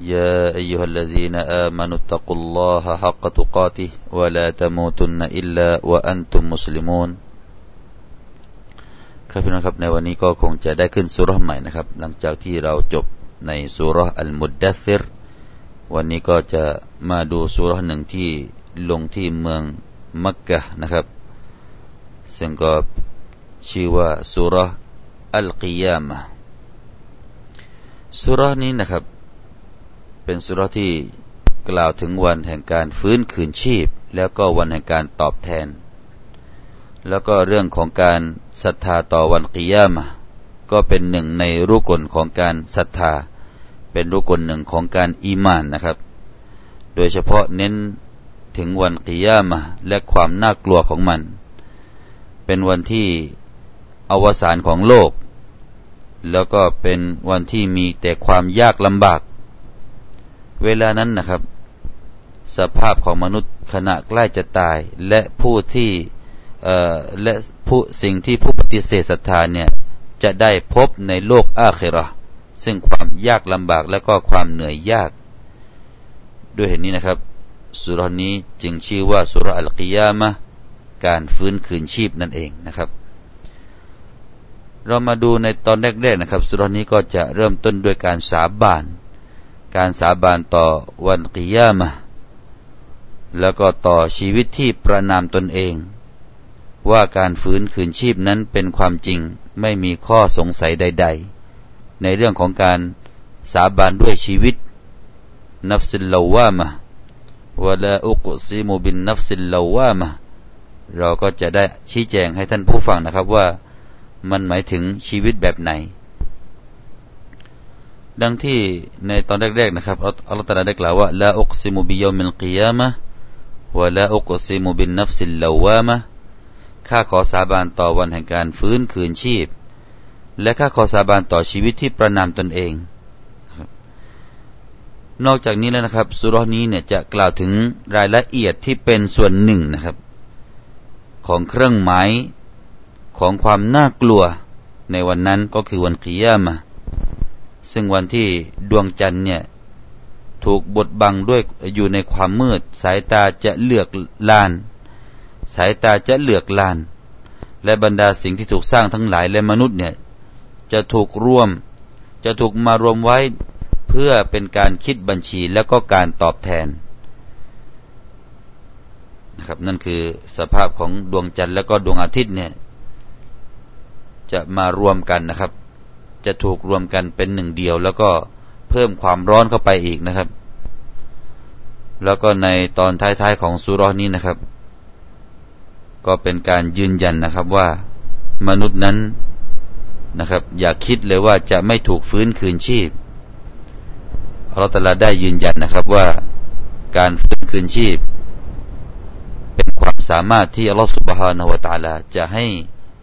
يا أيها الذين آمنوا اتقوا الله حق تقاته ولا تموتن إلا وأنتم مسلمون ครับพี่น้องครับในวันนี้ก็คงจะได้ขึ้นสุรษใหม่นะครับ หลังจากที่เราจบในสุรษอัลมุดดัซิรวันนี้ก็จะมาดูสุรษหนึ่งที่ลงที่เมืองมักกะนะครับ ซึ่งก็ชื่อว่าสุรษอัลกิยามะสุรษนี้นะครับ เป็นสุรที่กล่าวถึงวันแห่งการฟื้นคืนชีพ แล้วก็วันแห่งการตอบแทน แล้วก็เรื่องของการศรัทธาต่อวันกิยามะก็เป็นหนึ่งในรูกลของการศรัทธา เป็นรูกลหนึ่งของการอีมานนะครับ โดยเฉพาะเน้นถึงวันกิยามะและความน่ากลัวของมัน เป็นวันที่อวสานของโลก แล้วก็เป็นวันที่มีแต่ความยากลำบาก เวลานั้นนะครับ สภาพของมนุษย์ขณะใกล้จะตาย และผู้ที่และผู้สิ่งที่ผู้ปฏิเสธศรัทธาเนี่ยจะได้พบในโลกอาเคระซึ่งความยากลำบากและก็ความเหนื่อยยาก ด้วยเหตุนี้นะครับสุรนี้จึงชื่อว่าสุรอัลกิยามะการฟื้นคืนชีพนั่นเองนะครับ เรามาดูในตอนแรกๆนะครับ สุรนี้ก็จะเริ่มต้นด้วยการสาบาน การสาบานต่อวันกิยามะแล้วก็ต่อชีวิตที่ประนามตนเอง ว่าการฟื้นคืนชีพนั้นเป็นความจริงไม่มีข้อสงสัยใด ๆ ในเรื่องของการสาบานด้วยชีวิต นับสินลาวามะวะลาอุกซิมุบินนับสินลาวามะเราก็จะได้ชี้แจงให้ท่านผู้ฟังนะครับว่า มันหมายถึงชีวิตแบบไหน ดังที่ในตอนแรกๆนะครับอัลลอฮฺตรัสได้กล่าวว่าลาอุกซิมุบิยอมิลกิยามะวะลาอุกซิมุบินนัฟสิลลาวามะข้าขอสาบานต่อวันแห่งการฟื้นคืนชีพ และข้าขอสาบานต่อชีวิตที่ประนามตนเอง นอกจากนี้แล้วนะครับสุรนี้เนี่ยจะกล่าวถึงรายละเอียดที่เป็นส่วนหนึ่งนะครับ ของเครื่องหมายของความน่ากลัวในวันนั้นก็คือวันกิยามะ ซึ่งวันที่ดวงจันทร์เนี่ยถูกบดบังด้วยอยู่ในความมืด สายตาจะเลือกลาน สายตาจะเลือกลาน และบรรดาสิ่งที่ถูกสร้างทั้งหลายและมนุษย์เนี่ยจะถูกรวม จะถูกมารวมไว้เพื่อเป็นการคิดบัญชีแล้วก็การตอบแทนนะครับนั่นคือสภาพของดวงจันทร์แล้วก็ดวงอาทิตย์เนี่ยจะมารวมกันนะครับ จะถูกรวมกันเป็นหนึ่งเดียว แล้วก็เพิ่มความร้อนเข้าไปอีกนะครับ แล้วก็ในตอนท้ายๆของสุรนี้นะครับ ก็เป็นการยืนยันนะครับว่ามนุษย์นั้นนะครับ อย่าคิดเลยว่าจะไม่ถูกฟื้นคืนชีพอัลลอฮฺตลาได้ยืนยันนะครับว่าการฟื้นคืนชีพ เป็นความสามารถที่อัลลอฮฺสุบฮานาวตาลาจะให้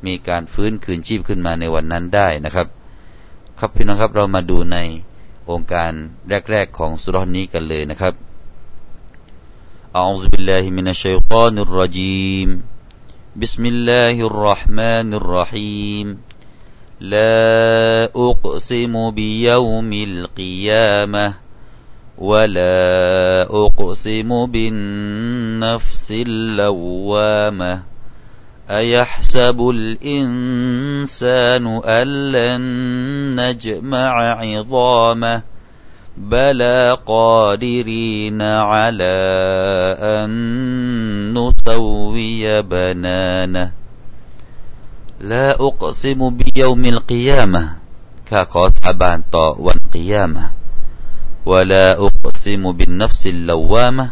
มีการฟื้นคืนชีพขึ้นมาในวันนั้นได้นะครับ ครับพี่น้องครับเรามาดูในองค์การแรกๆของสุรนี้กันเลยนะครับ أعوذ بالله من الشيطان الرجيم بسم الله الرحمن الرحيم لا أقسم بيوم القيامة ولا أقسم بالنفس اللوامة أيحسب الإنسان أن لن نجمع عظامه بلى قادرين على أن نسوي بنانه لا أقسم بيوم القيامة كاقوس أبان طاء والقيامة ولا أقسم بالنفس اللوامة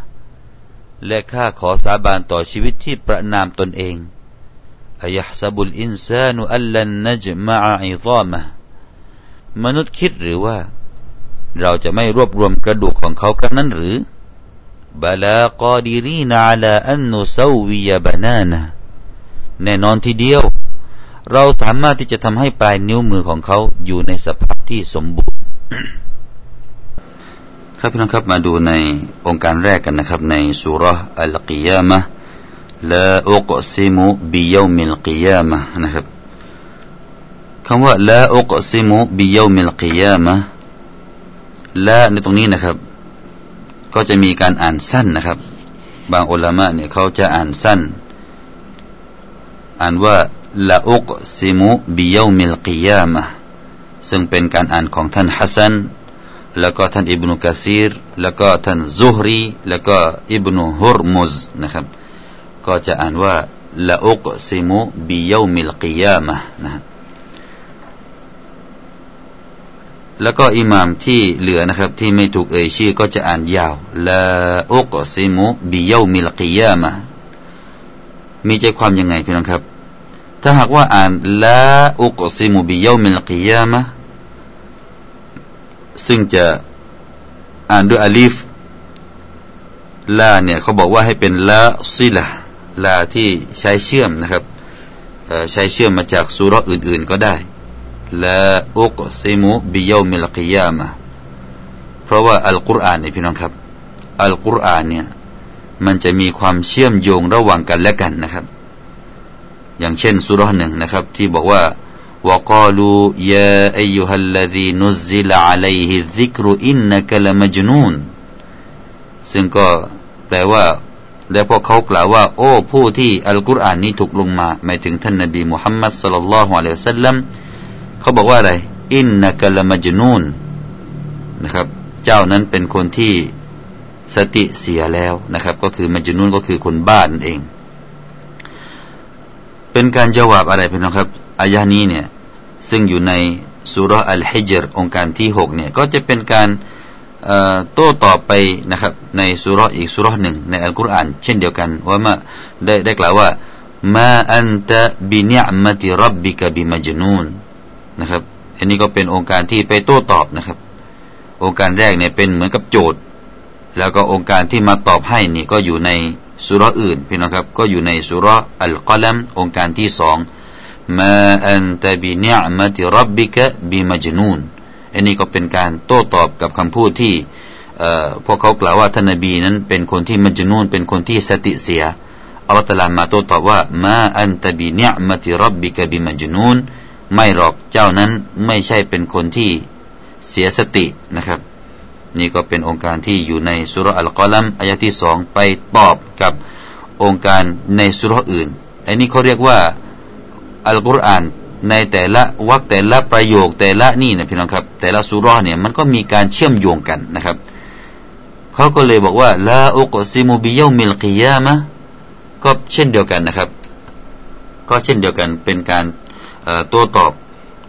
และข้าขอสาบานต่อชีวิตที่ประนามตนเอง อายะซาบุลอินซานุอัลลันนจมาอิซามะมนุษย์คิดหรือว่า เราจะไม่รวบรวมกระดูกของเขาครั้งนั้นหรือบลากอดีรีนาลาอันนุซาวียบานานะแน่นอนทีเดียว เราสามารถที่จะทำให้ปลายนิ้วมือของเขาอยู่ในสภาพที่สมบูรณ์ ครับพี่น้องครับมาดูในองค์การแรกกันนะครับ ในสุรอัลกิยามะ ลาอุกซิมุบิยามิลกิยามะนะครับคำว่าลาอุกซิมุบิยามิลกิยามะละในตรงนี้นะครับ ก็จะมีการอ่านสั้นนะครับ บางอุลามะเนี่ยเขาจะอ่านสั้น อ่านว่าละอุกซิมุบิยามิลกิยามะซึ่งเป็นการอ่านของท่านฮัสซันแล้วก็ท่านอิบนุกะซีรแล้วก็ท่านซุฮรีแล้วก็อิบนุฮุรมุซนะครับ ก็จะอ่านว่าละอุกซิมุบิยามิลกิยามะนะแล้วก็อิหมามที่เหลือนะครับ ที่ไม่ถูกเอ่ยชื่อก็จะอ่านยาวละอุกซิมุบิยามิลกิยามะมีใจความยังไงพี่น้องครับ ถ้าหากว่าอ่านละอุกซิมุบิยามิลกิยามะซึ่งจะอ่านด้วยอลิฟลาเนี่ยเขาบอกว่าให้เป็นละซิละ ลาที่ใช้เชื่อมนะครับใช้เชื่อมมาจากสุรอื่นๆก็ได้ละอุกซิมุบิยามิลกิยามะเพราะว่าอัลกุรอานเนี่ยพี่น้องครับ อัลกุรอานเนี่ยมันจะมีความเชื่อมโยงระหว่างกันและกันนะครับ อย่างเช่นสุรหนึ่งนะครับ ที่บอกว่าวกาลูยาอายุฮัลลดีนุซิลอาลัยฮิซิกรุอินนักละมจนูนซึ่งก็แปลว่า และพวกเขากล่าวว่า โอ้ ผู้ที่อัลกุรอานนี้ถูกลงมาหมายถึงท่านนบีมุฮัมมัดสัลลัลลอฮุอะลัยฮิสัลลัมเขาบอกว่าอะไร อินนักละมจนูนนะครับ เจ้านั้นเป็นคนที่สติเสียแล้วนะครับ ก็คือมัจนูนก็คือคนบ้านเอง เป็นการจวาบอะไรเป็นนะครับอายานี้เนี่ยซึ่งอยู่ในสุรอัลฮิจรองค์การที่หกเนี่ยก็จะเป็นการ โต้ตอบไปนะครับ ในสุรอีกสุรหนึ่งในอัลกุรอานเช่นเดียวกันว่ามาได้ได้กล่าวว่ามาอันตะบิเนอมติรับบิกะบิมจนูนนะครับ อันนี้ก็เป็นองค์การที่ไปโต้ตอบนะครับ องค์การแรกเนี่ยเป็นเหมือนกับโจทย์ แล้วก็องค์การที่มาตอบให้นี่ก็อยู่ในสุรอื่นพี่น้องครับ ก็อยู่ในสุรอัลกอลัมองค์การที่สองมาอันตะบิเนอมติรับบิกะบิมจนูน อันนี้ก็เป็นการโต้ตอบกับคำพูดที่พวกเขากล่าวว่าท่านนบีนั้นเป็นคนที่มัจนูนเป็นคนที่สติเสียอัลลอฮฺตลามาโต้ตอบว่ามาอันตะบิเนอมติรับบิกะบิมัจนูนไม่หรอกเจ้านั้นไม่ใช่เป็นคนที่เสียสตินะครับ นี่ก็เป็นองค์การที่อยู่ในสุรอัลกอลัมอายะที่สองไปตอบกับองค์การในสุรอื่นอันนี้เขาเรียกว่าอัลกุรอาน ในแต่ละวรรคแต่ละประโยคแต่ละนี่นะพี่น้องครับ แต่ละสุรเนี่ยมันก็มีการเชื่อมโยงกันนะครับเขาก็เลยบอกว่าลาอุกซิมูบิยามิลกิยามะก็เช่นเดียวกันนะครับ ก็เช่นเดียวกันเป็นการโต้ตอบ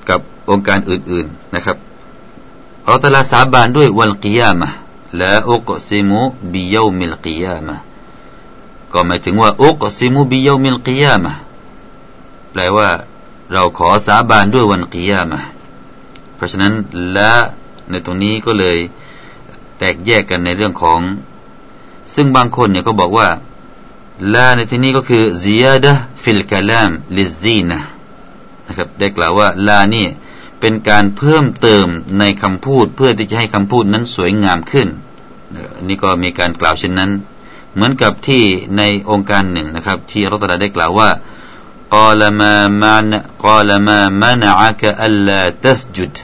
กับองค์การอื่นๆนะครับอัลตลาสาบานด้วยวันกิยามะลาอุกซิมูบิยามิลกิยามะก็หมายถึงว่าอุกซิมูบิยามิลกิยามะแปลว่า เราขอสาบานด้วยวันกิยามะเพราะฉะนั้นละในตรงนี้ก็เลยแตกแยกกันในเรื่องของ ซึ่งบางคนเนี่ยก็บอกว่าละในที่นี้ก็คือ ziyada fil kalam ลิซีนะนะครับได้กล่าวว่าลานี่เป็นการเพิ่มเติมในคำพูดเพื่อที่จะให้คำพูดนั้นสวยงามขึ้นนี่ก็มีการกล่าวเช่นนั้น เหมือนกับที่ในองค์การหนึ่งนะครับ ที่รัตนาได้กล่าวว่า قال ما منع قال ما منعك ألا تسجد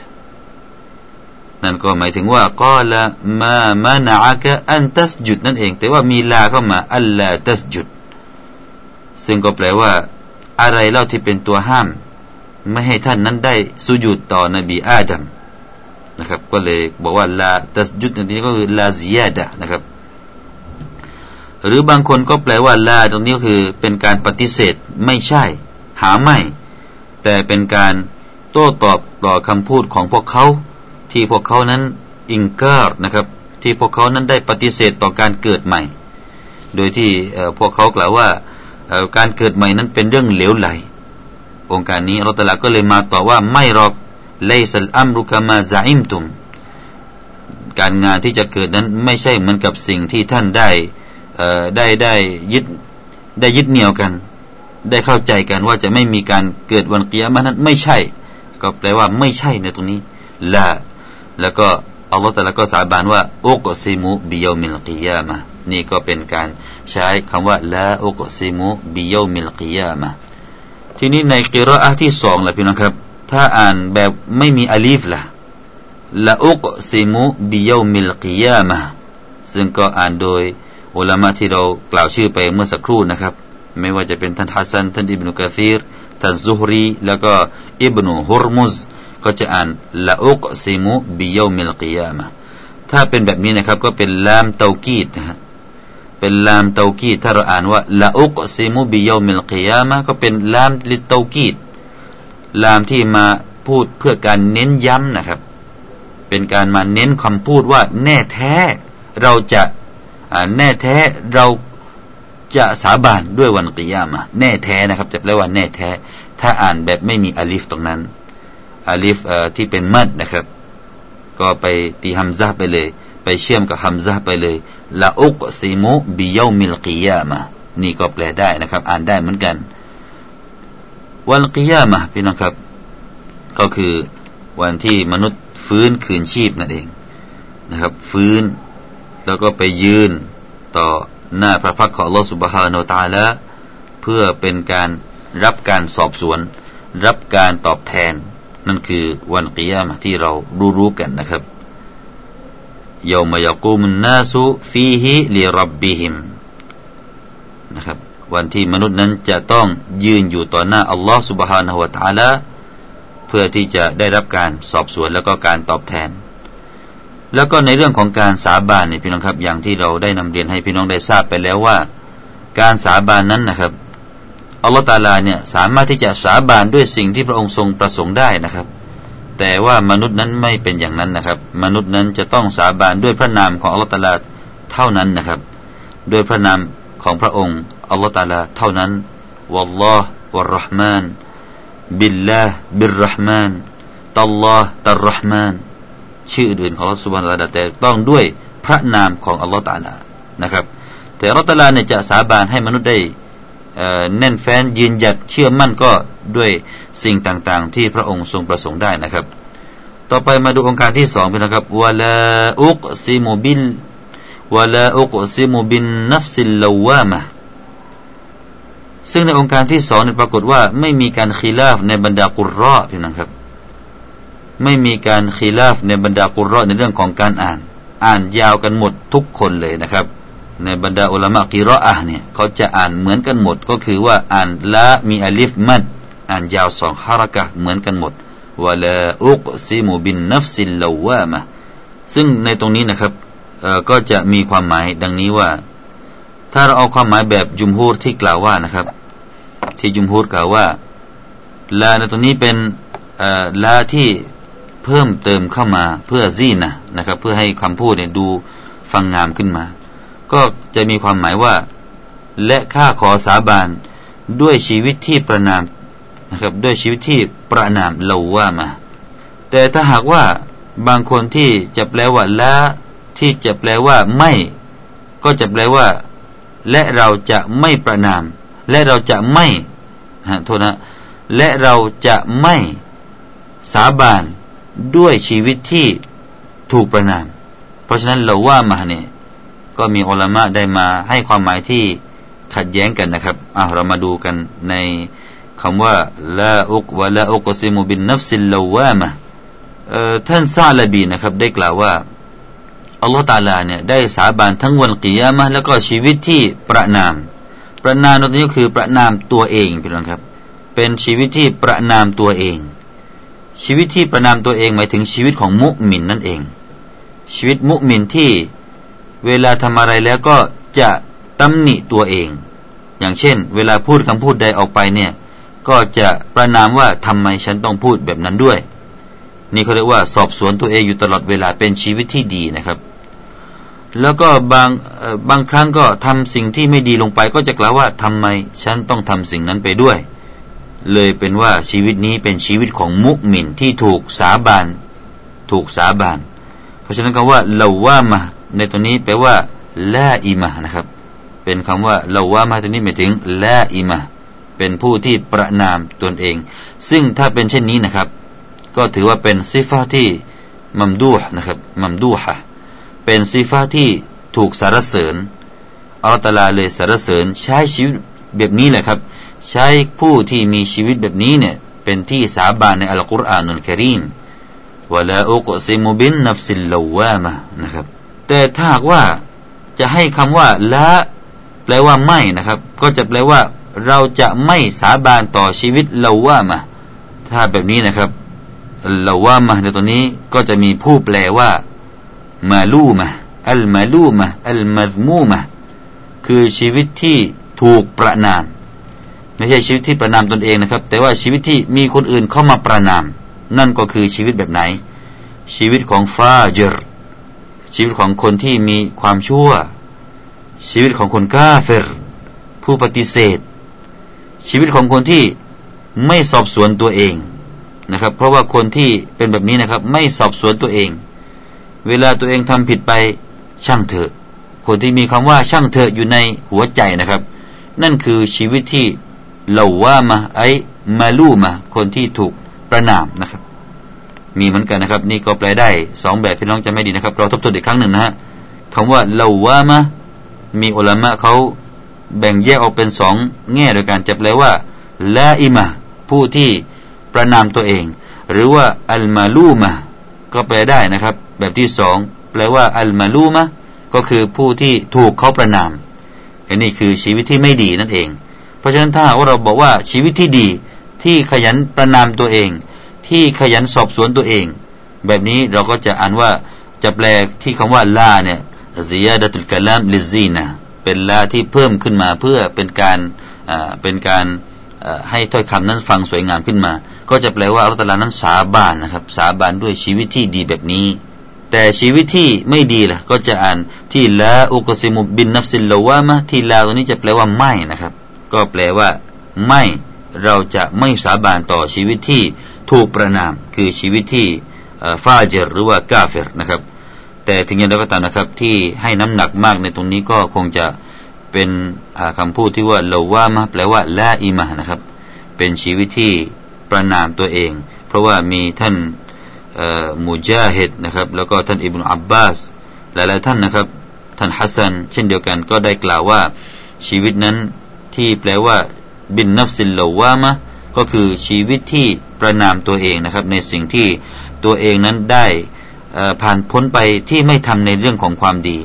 นั่นก็หมายถึงว่าก็ละมามานาอะกะอันตัสจุดนั่นเอง แต่ว่ามีลาเข้ามาอัลลาตัสจุดซึ่งก็แปลว่า อะไรเล่าที่เป็นตัวห้ามไม่ให้ท่านนั้นได้สุญูดต่อนบีอาดัมนะครับ ก็เลยบอกว่าลาตัสจุดในที่นี้ก็คือลาซียดะนะครับ หรือบางคนก็แปลว่าลาตรงนี้คือเป็นการปฏิเสธไม่ใช่ หาไม่ แต่เป็นการโต้ตอบต่อคำพูดของพวกเขา ที่พวกเขานั้นอิงการนะครับ ที่พวกเขานั้นได้ปฏิเสธต่อการเกิดใหม่ โดยที่พวกเขากล่าวว่าการเกิดใหม่นั้นเป็นเรื่องเหลวไหล องค์การนี้อัลลอฮฺก็เลยมาต่อว่าไม่หรอกเลสัลอัมรุกามาซาอิมตุม การงานที่จะเกิดนั้นไม่ใช่เหมือนกับสิ่งที่ท่านได้ ได้ได้ยึดได้ยึดเหนี่ยวกัน ได้เข้าใจกันว่าจะไม่มีการเกิดวันกิยามะนั้นไม่ใช่ ก็แปลว่าไม่ใช่ในตรงนี้ละแล้วก็อัลลอฮฺแต่ละก็สาบานว่าอุกซิมุบิยามิลกิยามะนี่ก็เป็นการใช้คำว่า لا أقسم بيوم القيامة ทีนี้ในกิรออะที่สองล่ะพี่น้องครับ ถ้าอ่านแบบไม่มีอลีฟล่ะ لأقسم بيوم القيامة ซึ่งก็อ่านโดย อุลามะที่เรากล่าวชื่อไปเมื่อสักครู่นะครับ ไม่ว่าจะเป็นท่านฮัสซันท่านอิบนุกะซีรท่านซุฮรีแล้วก็อิบนุฮุรมุซก็จะอ่านละอุกซิมุบิยามิลกิยามะถ้าเป็นแบบนี้นะครับก็เป็นลามเตากีดนะฮะเป็นลามเตากีดถ้าเราอ่านว่าละอุกซิมุบิยามิลกิยามะก็เป็นลามลิเตากีดลามที่มาพูดเพื่อการเน้นย้ำนะครับ เป็นการมาเน้นคำพูดว่าแน่แท้ เราจะ แน่แท้เราจะสาบานด้วยวันกิยามะแน่แท้นะครับจะแปลว่าแน่แท้ ถ้าอ่านแบบไม่มีอลิฟตรงนั้นอาลิฟที่เป็นมัดนะครับ ก็ไปตีฮัมซาไปเลย ไปเชื่อมกับฮัมซาไปเลยละอุกซิมุบิยามิลกิยามะนี่ก็แปลได้นะครับ อ่านได้เหมือนกัน วันกิยามะพี่น้องครับ ก็คือวันที่มนุษย์ฟื้นคืนชีพนั่นเองนะครับ ฟื้น แล้วก็ไปยืนต่อหน้าพระพักของลอสุบฮานตาละเพื่อเป็นการรับการสอบสวน รับการตอบแทน นั่นคือวันกิยามะที่เรารู้รู้กันนะครับยามยากูมุนนาสุฟีฮิลิรับบิหิมนะครับ วันที่มนุษย์นั้นจะต้องยืนอยู่ต่อหน้าอัลลอฮฺสุบฮานาหัวตาละเพื่อที่จะได้รับการสอบสวนแล้วก็การตอบแทน แล้วก็ในเรื่องของการสาบานเนี่ยพี่น้องครับ อย่างที่เราได้นำเรียนให้พี่น้องได้ทราบไปแล้วว่า การสาบานนั้นนะครับอัลลอฮฺตาลาเนี่ยสามารถที่จะสาบานด้วยสิ่งที่พระองค์ทรงประสงค์ได้นะครับ แต่ว่ามนุษย์นั้นไม่เป็นอย่างนั้นนะครับ มนุษย์นั้นจะต้องสาบานด้วยพระนามของอัลลอฮฺตาลาเท่านั้นนะครับ ด้วยพระนามของพระองค์อัลลอฮฺตาลาเท่านั้นวัลลอฮ์วัลรหมานบิลลาห์บิลรหมานตัลลอฮ์ตัลรหมาน ชื่ออื่นของอัลลอฮฺสุบฮานะตาลาแต่ต้องด้วยพระนามของอัลลอฮฺตาลานะครับ แต่อัลลอฮฺตาลาเนี่ยจะสาบานให้มนุษย์ได้แน่นแฟ้นยืนหยัดเชื่อมั่นก็ด้วยสิ่งต่างๆ ที่พระองค์ทรงประสงค์ได้นะครับ ต่อไปมาดูองค์การที่สองเป็นนะครับวะลาอุกซิมุบิลวะลาอุกซิมุบินนัฟซิลลาวามะซึ่งในองค์การที่สองเนี่ยปรากฏว่าไม่มีการ خلاف ในบรรดา قراء พี่นะครับ ไม่มีการคีลาฟในบรรดากุรอในเรื่องของการอ่าน อ่านยาวกันหมดทุกคนเลยนะครับ ในบรรดาอุลามะกีรออะเนี่ยเขาจะอ่านเหมือนกันหมด ก็คือว่าอ่านละมีอลิฟมัดอ่านยาวสองฮาระกะเหมือนกันหมดวะลาอุกซิมุบินนัฟซิลลาวามะซึ่งในตรงนี้นะครับก็จะมีความหมายดังนี้ว่า ถ้าเราเอาความหมายแบบจุมฮูรที่กล่าวว่านะครับ ที่จุมฮูรกล่าวว่าลาในตรงนี้เป็นลาที่ เพิ่มเติมเข้ามาเพื่อซีนะนะครับ เพื่อให้คำพูดเนี่ยดูฟังงามขึ้นมา ก็จะมีความหมายว่า และข้าขอสาบานด้วยชีวิตที่ประนามนะครับ ด้วยชีวิตที่ประนามเราว่ามา แต่ถ้าหากว่าบางคนที่จะแปลว่าละที่จะแปลว่าไม่ ก็จะแปลว่า และเราจะไม่ประนาม และเราจะไม่ฮะโทษนะและเราจะไม่สาบาน ด้วยชีวิตที่ถูกประนาม เพราะฉะนั้นเราว่ามาเนี่ยก็มีอัลมะได้มาให้ความหมายที่ขัดแย้งกันนะครับอะเรามาดูกันในคำว่าละอุกวะละอุกซิมุบินนัฟซิลลาวามะท่านซาลบีนะครับ ได้กล่าวว่าอัลลอฮฺตาลาเนี่ยได้สาบานทั้งวันกิยามะแล้วก็ชีวิตที่ประนาม ประนามตรงนี้ก็คือประนามตัวเองพี่น้องครับ เป็นชีวิตที่ประนามตัวเอง ชีวิตที่ประนามตัวเองหมายถึงชีวิตของมุมินนั่นเอง ชีวิตมุมินที่เวลาทำอะไรแล้วก็จะตำหนิตัวเอง อย่างเช่น เวลาพูดคำพูดใดออกไปเนี่ย ก็จะประนามว่าทำไมฉันต้องพูดแบบนั้นด้วย นี่เขาเรียกว่าสอบสวนตัวเองอยู่ตลอดเวลาเป็นชีวิตที่ดีนะครับ แล้วก็บางบางครั้งก็ทำสิ่งที่ไม่ดีลงไป ก็จะกล่าวว่าทำไมฉันต้องทำสิ่งนั้นไปด้วย เลยเป็นว่าชีวิตนี้เป็นชีวิตของมุกมินที่ถูกสาบานถูกสาบาน เพราะฉะนั้นคำว่าเลาวามะในตัวนี้แปลว่าลาอิมะนะครับ เป็นคำว่า لوامة ตัวนี้หมายถึง لائمة เป็นผู้ที่ประณามตนเอง ซึ่งถ้าเป็นเช่นนี้นะครับ ก็ถือว่าเป็น صفة ที่ ممدوح นะครับ ممدوحة เป็น صفة ที่ถูกสรรเสริญอัลลอฮฺตะอาลาเลยสรรเสริญใช้ชีวิตแบบนี้แหละครับ ใช้ผู้ที่มีชีวิตแบบนี้เนี่ยเป็นที่สาบานใน القرآن الكريم ولا أقسم بالنفس اللوامةนะครับ แต่ถ้าว่าจะให้คำว่าละแปลว่าไม่นะครับ ก็จะแปลว่า เราจะไม่สาบานต่อชีวิตลาวามะถ้าแบบนี้นะครับลาวามะในตัวนี้ก็จะมีผู้แปลว่ามาลูมะอัลมาลูมะอัลมัซมูมะคือชีวิตที่ถูกประนาม ไม่ใช่ชีวิตที่ประนามตนเองนะครับ แต่ว่าชีวิตที่มีคนอื่นเข้ามาประนาม นั่นก็คือชีวิตแบบไหน ชีวิตของฟาเจรชีวิตของคนที่มีความชั่ว ชีวิตของคนกาเฟรผู้ปฏิเสธ ชีวิตของคนที่ไม่สอบสวนตัวเองนะครับ เพราะว่าคนที่เป็นแบบนี้นะครับ ไม่สอบสวนตัวเอง เวลาตัวเองทำผิดไปช่างเถอะ คนที่มีคำว่าช่างเถอะอยู่ในหัวใจนะครับ นั่นคือชีวิตที่ เราว่ามาไอมาลูมาคนที่ถูกประนามนะครับ มีเหมือนกันนะครับ นี่ก็แปลได้สองแบบพี่น้องจะไม่ดีนะครับ เราทบทวนอีกครั้งหนึ่งนะฮะคำว่าเราว่ามามีอุลามะเขาแบ่งแยกออกเป็นสองแง่โดยการจะแปลว่าละอิมาผู้ที่ประนามตัวเอง หรือว่าอัลมาลูมาก็แปลได้นะครับ แบบที่สองแปลว่าอัลมาลูมาก็คือผู้ที่ถูกเขาประนามอันนี้คือชีวิตที่ไม่ดีนั่นเอง เพราะฉะนั้นถ้าเราบอกว่าชีวิตที่ดีที่ขยันประนามตัวเอง ที่ขยันสอบสวนตัวเอง แบบนี้เราก็จะอ่านว่าจะแปลที่คำว่าลาเนี่ยซียาดตุลกลามลิซีนะเป็นลาที่เพิ่มขึ้นมาเพื่อเป็นการเป็นการให้ถ้อยคำนั้นฟังสวยงามขึ้นมา ก็จะแปลว่าอัลตลานั้นสาบานนะครับ สาบานด้วยชีวิตที่ดีแบบนี้ แต่ชีวิตที่ไม่ดีล่ะก็จะอ่านที่ لا أقسم بالنفس اللوامة ที่ لا ตัวนี้จะแปลว่าไม่นะครับ ก็แปลว่า ไม่เราจะไม่สาบานต่อชีวิตที่ถูกประณามคือชีวิตที่ فاجر หรือว่า كافر นะครับ แต่ถึงอย่างไรก็ตามนะครับ ที่ให้น้ำหนักมากในตรงนี้ก็คงจะเป็นคำพูดที่ว่า لوامة แปลว่า لائمة นะครับ เป็นชีวิตที่ประณามตัวเอง เพราะว่ามีท่านมุจาฮิดนะครับ แล้วก็ท่านอิบนุอับบาสหลายๆท่านนะครับ ท่านฮัสซันเช่นเดียวกันก็ได้กล่าวว่าชีวิตนั้น ที่แปลว่า บินนัฟซิลลาวามะก็คือชีวิตที่ประนามตัวเองนะครับ ในสิ่งที่ตัวเองนั้นได้ผ่านพ้นไปที่ไม่ทำในเรื่องของความดี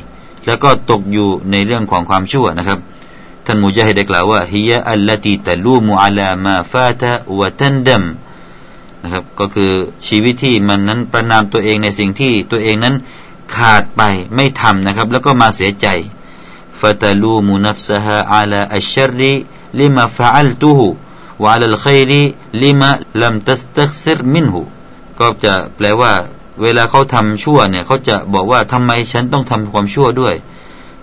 แล้วก็ตกอยู่ในเรื่องของความชั่วนะครับท่านมุจาฮิดได้กล่าวว่า هي التي تلوم على ما فات وتندم นะครับ ก็คือชีวิตที่มันนั้นประณามตัวเองในสิ่งที่ตัวเองนั้นขาดไปไม่ทำนะครับ แล้วก็มาเสียใจ فتلوم نفسها على الشر لم فعلته وعلى الخير لم لم تستكثر منه ก็จะแปลว่า เวลาเขาทำชั่วเนี่ยเขาจะบอกว่าทำไมฉันต้องทำความชั่วด้วย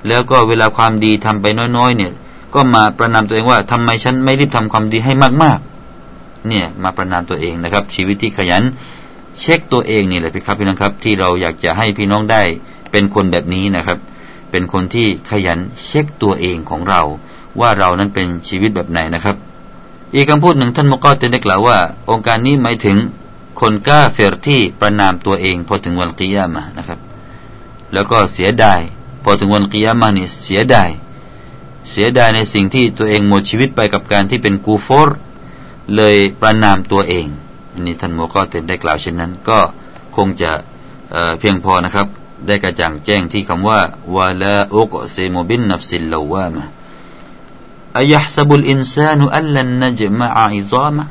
แล้วก็เวลาความดีทำไปน้อยๆ เนี่ย ก็มาประนามตัวเองว่าทำไมฉันไม่รีบทำความดีให้มากๆ เนี่ยมาประนามตัวเองนะครับ ชีวิตที่ขยัน เช็คตัวเองนี่แหละพี่ครับพี่น้องครับ ที่เราอยากจะให้พี่น้องได้เป็นคนแบบนี้นะครับ เป็นคนที่ขยันเช็คตัวเองของเรา ว่าเรานั้นเป็นชีวิตแบบไหนนะครับ อีกคำพูดหนึ่งท่านมกอเตนได้กล่าวว่า องค์การนี้หมายถึงคนกล้าเฟรที่ประนามตัวเองพอถึงวันกิยามะนะครับ แล้วก็เสียดายพอถึงวันกิยามะนี่เสียดายเสียดายในสิ่งที่ตัวเองหมดชีวิตไปกับการที่เป็นกูฟอร์เลยประนามตัวเองอันนี้ท่านมุกอติลได้กล่าวเช่นนั้น ก็คงจะเพียงพอนะครับ ได้กระจ่างแจ้งที่คำว่า ولا أقسم بالنفس اللوامة أيحسب الإنسان ألن نجمع عظامه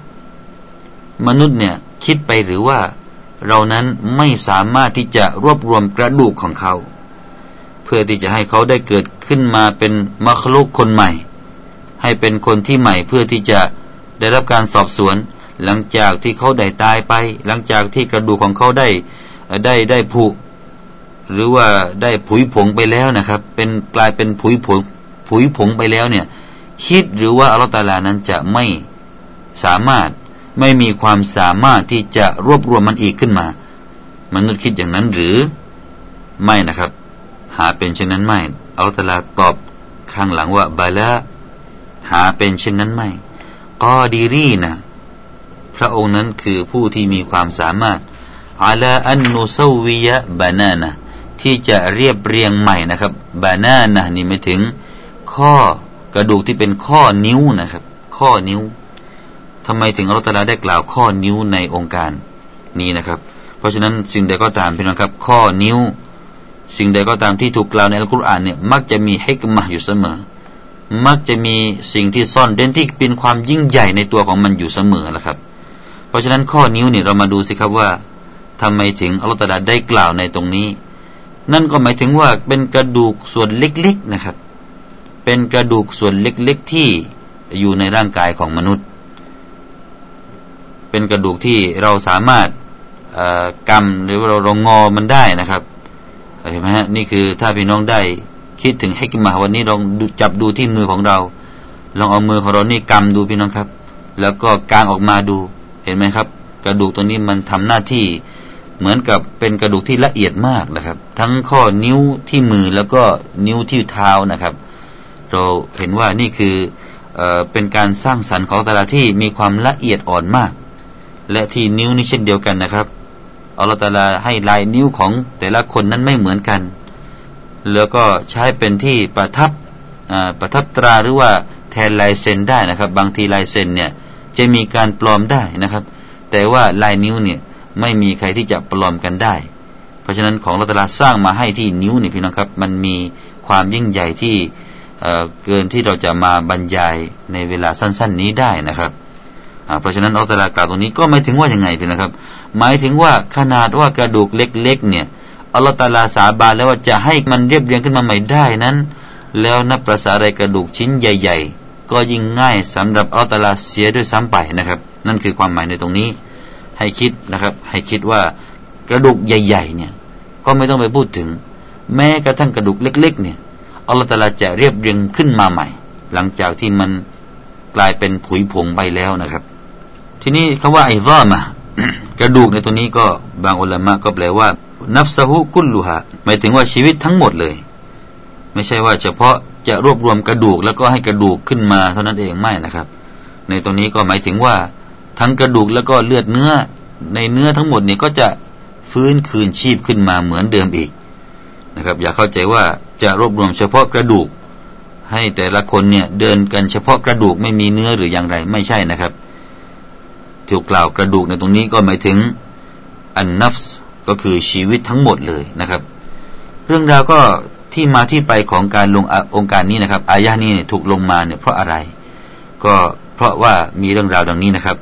มนุษย์เนี่ยคิดไปหรือว่า เรานั้นไม่สามารถที่จะรวบรวมกระดูกของเขา เพื่อที่จะให้เขาได้เกิดขึ้นมาเป็นมัคลุกคนใหม่ ให้เป็นคนที่ใหม่เพื่อที่จะได้รับการสอบสวน หลังจากที่เขาได้ตายไป หลังจากที่กระดูกของเขาได้ได้ได้ผุ หรือว่าได้ผุยผงไปแล้วนะครับ เป็นกลายเป็นผุยผงผุยผงไปแล้วเนี่ย คิดหรือว่าอัลลอฮฺตาลานั้นจะไม่สามารถไม่มีความสามารถที่จะรวบรวมมันอีกขึ้นมา มนุษย์คิดอย่างนั้นหรือไม่นะครับ หาเป็นเช่นนั้นไม่อัลลอฮฺตาลาตอบข้างหลังว่าบาละหาเป็นเช่นนั้นไม่กอดีรีนะพระองค์นั้นคือผู้ที่มีความสามารถอาลาอันนุซวิยะบานานะ ที่จะเรียบเรียงใหม่นะครับบานานะนี่ไม่ถึง ข้อกระดูกที่เป็นข้อนิ้วนะครับ ข้อนิ้วทำไมถึงอัลลอฮฺได้กล่าวข้อนิ้วในองค์การนี้นะครับ เพราะฉะนั้นสิ่งใดก็ตามพี่น้องครับ ข้อนิ้ว สิ่งใดก็ตามที่ถูกกล่าวในอัลกุรอานเนี่ยมักจะมีให้กมะอยู่เสมอ มักจะมีสิ่งที่ซ่อนเด่นที่เป็นความยิ่งใหญ่ในตัวของมันอยู่เสมอละครับ เพราะฉะนั้นข้อนิ้วเนี่ยเรามาดูสิครับว่าทำไมถึงอัลลอฮฺได้กล่าวในตรงนี้ นั่นก็หมายถึงว่าเป็นกระดูกส่วนเล็กๆนะครับ เป็นกระดูกส่วนเล็กๆที่อยู่ในร่างกายของมนุษย์ เป็นกระดูกที่เราสามารถกำหรือเราลงงอมันได้นะครับเห็นไหมฮะนี่คือถ้าพี่น้องได้คิดถึงให้กิมาวันนี้ลองจับดูที่มือของเรา ลองเอามือของเรานี่กำดูพี่น้องครับ แล้วก็กางออกมาดูเห็นไหมครับ กระดูกตัวนี้มันทำหน้าที่ เหมือนกับเป็นกระดูกที่ละเอียดมากนะครับ ทั้งข้อนิ้วที่มือแล้วก็นิ้วที่เท้านะครับ เราเห็นว่านี่คือเอเป็นการสร้างสรรค์ของแต่ละที่มีความละเอียดอ่อนมาก และที่นิ้วนี่เช่นเดียวกันนะครับอัลลอฮฺตาลาให้ลายนิ้วของแต่ละคนนั้นไม่เหมือนกัน แล้วก็ใช้เป็นที่ประทับประทับตราหรือว่าแทนลายเซ็นได้นะครับ บางทีลายเซ็นเนี่ยจะมีการปลอมได้นะครับ แต่ว่าลายนิ้วเนี่ย ไม่มีใครที่จะปลอมกันได้ เพราะฉะนั้นของรัตลาสร้างมาให้ที่นิ้วนี่พี่น้องครับ มันมีความยิ่งใหญ่ที่เกินที่เราจะมาบรรยายในเวลาสั้น ๆ นี้ได้นะครับเพราะฉะนั้นอัลตลากล่าวตรงนี้ก็หมายถึงว่าอย่างไงพี่นะครับ หมายถึงว่าขนาดว่ากระดูกเล็ก ๆ เนี่ยอัลตลาสาบานแล้วว่าจะให้มันเรียบเรียงขึ้นมาใหม่ได้นั้น แล้วนับประสาอะไรกระดูกชิ้นใหญ่ ๆ ก็ยิ่งง่ายสำหรับอัลตลาเสียด้วยซ้ำไปนะครับ นั่นคือความหมายในตรงนี้ ให้คิดนะครับ ให้คิดว่ากระดูกใหญ่ ๆ เนี่ย ก็ไม่ต้องไปพูดถึง แม้กระทั่งกระดูกเล็ก ๆ เนี่ยอัลลอฮฺตาลาจะเรียบเรียงขึ้นมาใหม่ หลังจากที่มันกลายเป็นผุยผงไปแล้วนะครับ ทีนี้คำว่าไอ้ร่อมะกระดูกในตัวนี้ก็บางอุลามะก็แปลว่า นับสหุกุลลุฮะหมายถึงว่าชีวิตทั้งหมดเลย ไม่ใช่ว่าเฉพาะจะรวบรวมกระดูกแล้วก็ให้กระดูกขึ้นมาเท่านั้นเองไม่นะครับ ในตรงนี้ก็หมายถึงว่า ทั้งกระดูกแล้วก็เลือดเนื้อ ในเนื้อทั้งหมดเนี่ยก็จะฟื้นคืนชีพขึ้นมาเหมือนเดิมอีกนะครับ อย่าเข้าใจว่าจะรวบรวมเฉพาะกระดูก ให้แต่ละคนเนี่ยเดินกันเฉพาะกระดูกไม่มีเนื้อหรืออย่างไรไม่ใช่นะครับที่กล่าวกระดูกในตรงนี้ก็หมายถึงอันนัฟส์ก็คือชีวิตทั้งหมดเลยนะครับ เรื่องราวก็ที่มาที่ไปของการลงองค์การนี้นะครับ อายะนี้ถูกลงมาเนี่ยเพราะอะไร ก็ เพราะว่ามีเรื่องราวดังนี้นะครับ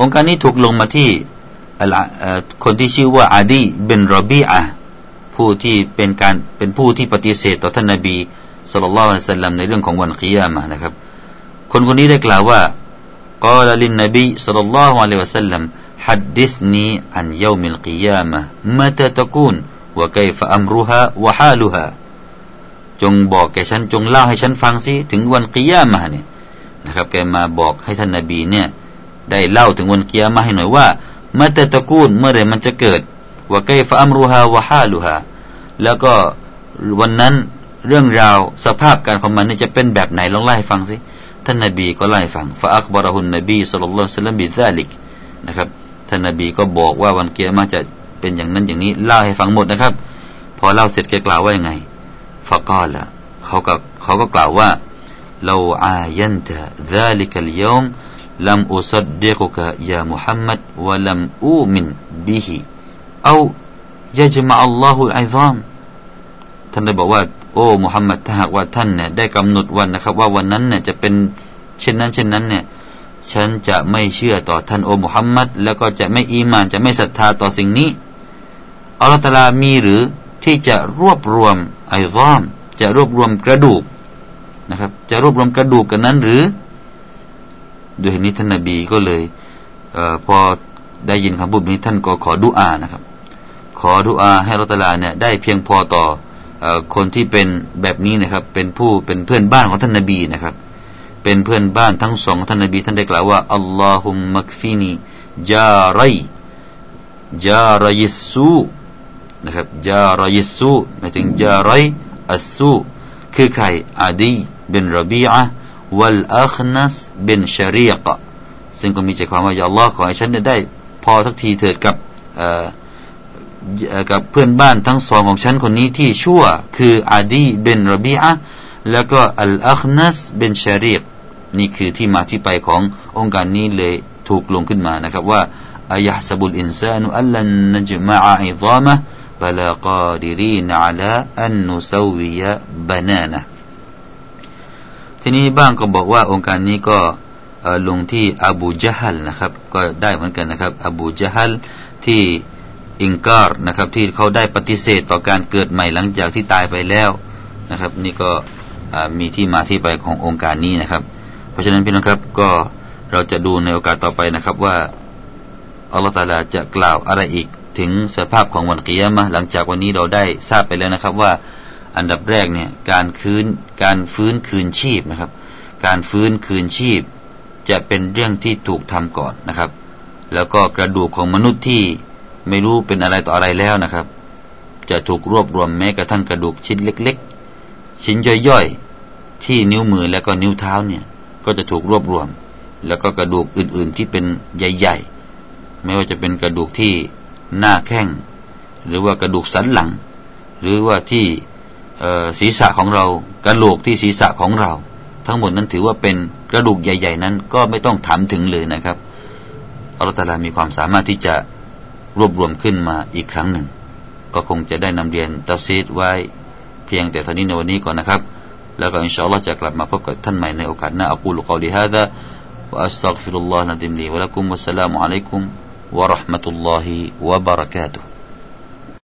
องค์การนี้ถูกลงมาที่คนที่ชื่อว่าอาดีเบนรอบีอะผู้ที่เป็นการเป็นผู้ที่ปฏิเสธต่อท่านนบีสุลต่านละสัลลัมในเรื่องของวันกิยามานะครับ คนคนนี้ได้กล่าวว่า قال للنبي صلى الله عليه وسلم حدثني عن يوم القيامة متى تكون وكيف أمرها وحالها จงบอกแก่ฉันจงเล่าให้ฉันฟังสิถึงวันกิยามาเนี่ยนะครับ แกมาบอกให้ท่านนาบีเนี่ย ได้เล่าถึงวันกิยามาให้หน่อยว่าเมื่อตะกูลเมื่อไรมันจะเกิดว่าไกฟะอัมรุฮาวะฮาลุฮาแล้วก็วันนั้นเรื่องราวสภาพการของมันนี่จะเป็นแบบไหนลองเล่ฟังสิท่านนบีก็ไล่ฟังฟาอักบารหุนนบีสุลต่านสัลลัมบิซาลิกนะครับท่านนบีก็บอกว่าวันเกียรมาจะเป็นอย่างนั้นอย่างนี้เล่าให้ฟังหมดนะครับ พอเล่าเสร็จแกกล่าวว่ายังไง ฟากาละเขาก็เขาก็กล่าวว่าเราอายันตะ ذلك اليوم لم أصدقك يا محمد ولم أؤمن به أو يجمع الله العظام ท่านได้บอกว่าโอ้มุฮัมมัดถ้าหากว่าท่านเนี่ยได้กำหนดวันนะครับ ว่าวันนั้นเนี่ยจะเป็นเช่นนั้น เช่นนั้นเนี่ย ฉันจะไม่เชื่อต่อท่านโอ้มุฮัมมัดแล้วก็จะไม่อีมานจะไม่ศรัทธาต่อสิ่งนี้อัลลอฮฺตาลามีหรือ ที่จะรวบรวมไอรอม จะรวบรวมกระดูกนะครับ จะรวบรวมกระดูกกันนั้นหรือด้วยนี้ท่านนบีก็เลยเอพอได้ยินคำพูดนี้ท่านก็ขอดุอานะครับ ขอดุอาให้อัลลอฮฺตลาเนี่ยได้เพียงพอต่อคนที่เป็นแบบนี้นะครับ เป็นผู้เป็นเพื่อนบ้านของท่านนบีนะครับ เป็นเพื่อนบ้านทั้งสองท่านนบีท่านได้กล่าวว่าอัลลอฮุมมักฟินีจาไรจารยิสู นะครับยารยิสูหมายถึงยารยอัสูคือใครอาดีบินรบีอะวัลอัคนัสบินชารีกะซึ่งก็มีใจความว่าอย่าอัลลอฮ์ขอให้ฉันได้ พอสักทีเถิดกับกับเพื่อนบ้านทั้งสองของฉันคนนี้ที่ชั่ว คืออาดีเบนรบีอะแล้วก็อัลอัคนัสเบนชารีกนี่คือที่มาที่ไปของโองการนี้เลยถูกลงขึ้นมานะครับว่า أيحسب الإنسان ألن نجمع عظامه بلى قادرين على أن نسوي بناนานะทีนี้บ้างก็บอกว่าองค์การนี้ก็ลงที่อบูจฮัลนะครับ ก็ได้เหมือนกันนะครับ อบูจฮัลที่อิงการนะครับ ที่เขาได้ปฏิเสธต่อการเกิดใหม่หลังจากที่ตายไปแล้วนะครับ นี่ก็มีที่มาที่ไปขององค์การนี้นะครับ เพราะฉะนั้นพี่น้องครับก็เราจะดูในโอกาสต่อไปนะครับว่าอัลลอฮฺตาลาจะกล่าวอะไรอีก ถึงสภาพของวันกิยามะหลังจากวันนี้เราได้ทราบไปแล้วนะครับว่าอันดับแรกเนี่ยการคืนการฟื้นคืนชีพนะครับ การฟื้นคืนชีพ จะเป็นเรื่องที่ถูกทำก่อนนะครับ แล้วก็กระดูกของมนุษย์ที่ไม่รู้เป็นอะไรต่ออะไรแล้วนะครับ จะถูกรวบรวมแม้กระทั่งกระดูกชิ้นเล็ก ๆ ชิ้นย่อยๆที่นิ้วมือและก็นิ้วเท้าเนี่ยก็จะถูกรวบรวม แล้วก็กระดูกอื่นๆที่เป็นใหญ่ ๆ ไม่ว่าจะเป็นกระดูกที่ หน้าแข้ง หรือว่ากระดูกสันหลัง หรือว่าที่ศีรษะของเรากระโหลกที่ศีรษะของเรา ทั้งหมดนั้นถือว่าเป็นกระดูกใหญ่ ๆ นั้นก็ไม่ต้องถามถึงเลยนะครับอัลตาลามีความสามารถที่จะรวบรวมขึ้นมาอีกครั้งหนึ่ง ก็คงจะได้นำเรียนตัซีดไว้เพียงแต่เท่านี้ในวันนี้ก่อนนะครับ แล้วก็อินชาอัลลอฮ์จะกลับมาพบกับท่านใหม่ในโอกาสหน้าอักูลกอลีฮะดะวะอัสตัฆฟิรุลลอฮ์นะดิมลีวะลักุมวัสสลามุอะลัยกุม ورحمة الله وبركاته.